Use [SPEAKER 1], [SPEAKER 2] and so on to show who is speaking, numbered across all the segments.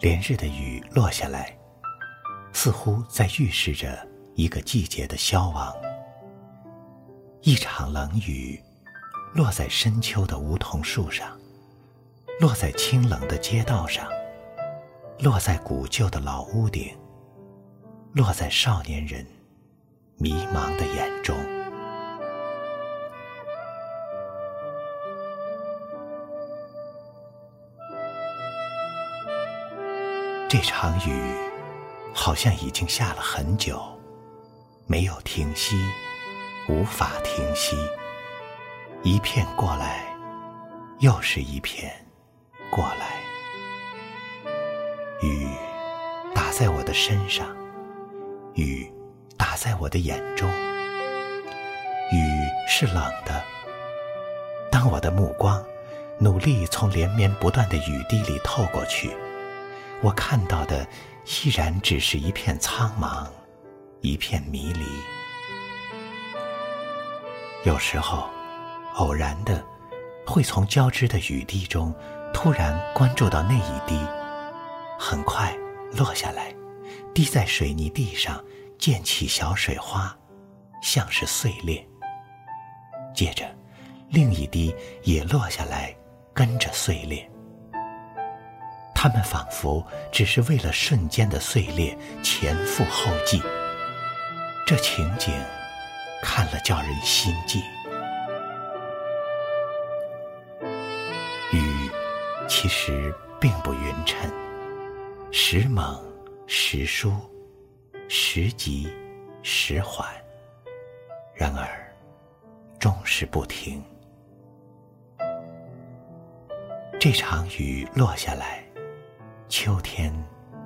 [SPEAKER 1] 连日的雨落下来，似乎在预示着一个季节的消亡。一场冷雨，落在深秋的梧桐树上，落在清冷的街道上，落在古旧的老屋顶，落在少年人迷茫的眼中。这场雨好像已经下了很久，没有停息，无法停息。一片过来，又是一片过来。雨打在我的身上，雨打在我的眼中。雨是冷的。当我的目光努力从连绵不断的雨滴里透过去。我看到的依然只是一片苍茫，一片迷离。有时候，偶然的，会从交织的雨滴中突然关注到那一滴，很快落下来，滴在水泥地上，溅起小水花，像是碎裂。接着，另一滴也落下来，跟着碎裂。他们仿佛只是为了瞬间的碎裂前赴后继，这情景看了叫人心悸。雨其实并不匀称，时猛时疏，时急时缓，然而终是不停。这场雨落下来。秋天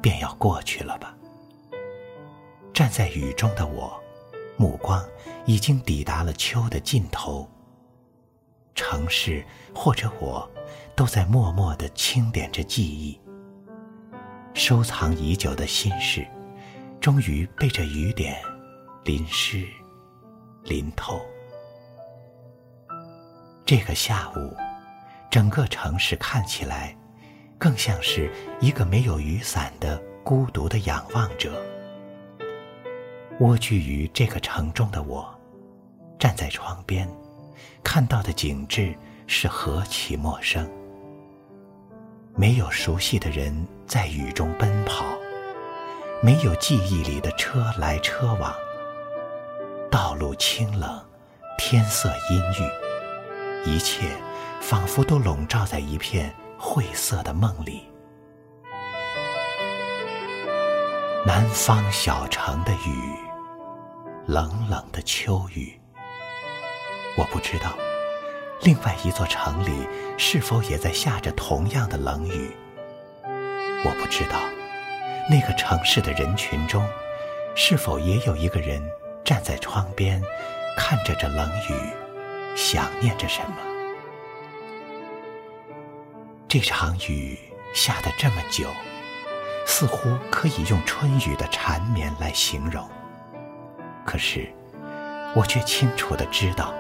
[SPEAKER 1] 便要过去了吧？站在雨中的我，目光已经抵达了秋的尽头。城市或者我，都在默默的清点着记忆。收藏已久的心事，终于被这雨点淋湿、淋透。这个下午，整个城市看起来。更像是一个没有雨伞的孤独的仰望者。蜗居于这个城中的我，站在窗边，看到的景致是何其陌生。没有熟悉的人在雨中奔跑，没有记忆里的车来车往。道路清冷，天色阴郁，一切仿佛都笼罩在一片。晦涩的梦里，南方小城的雨，冷冷的秋雨。我不知道，另外一座城里是否也在下着同样的冷雨。我不知道，那个城市的人群中，是否也有一个人站在窗边，看着这冷雨，想念着什么。这场雨下得这么久，似乎可以用春雨的缠绵来形容。可是，我却清楚地知道，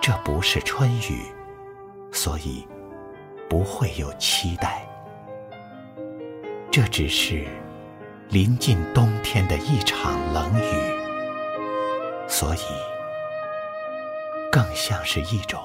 [SPEAKER 1] 这不是春雨，所以不会有期待。这只是临近冬天的一场冷雨，所以更像是一种。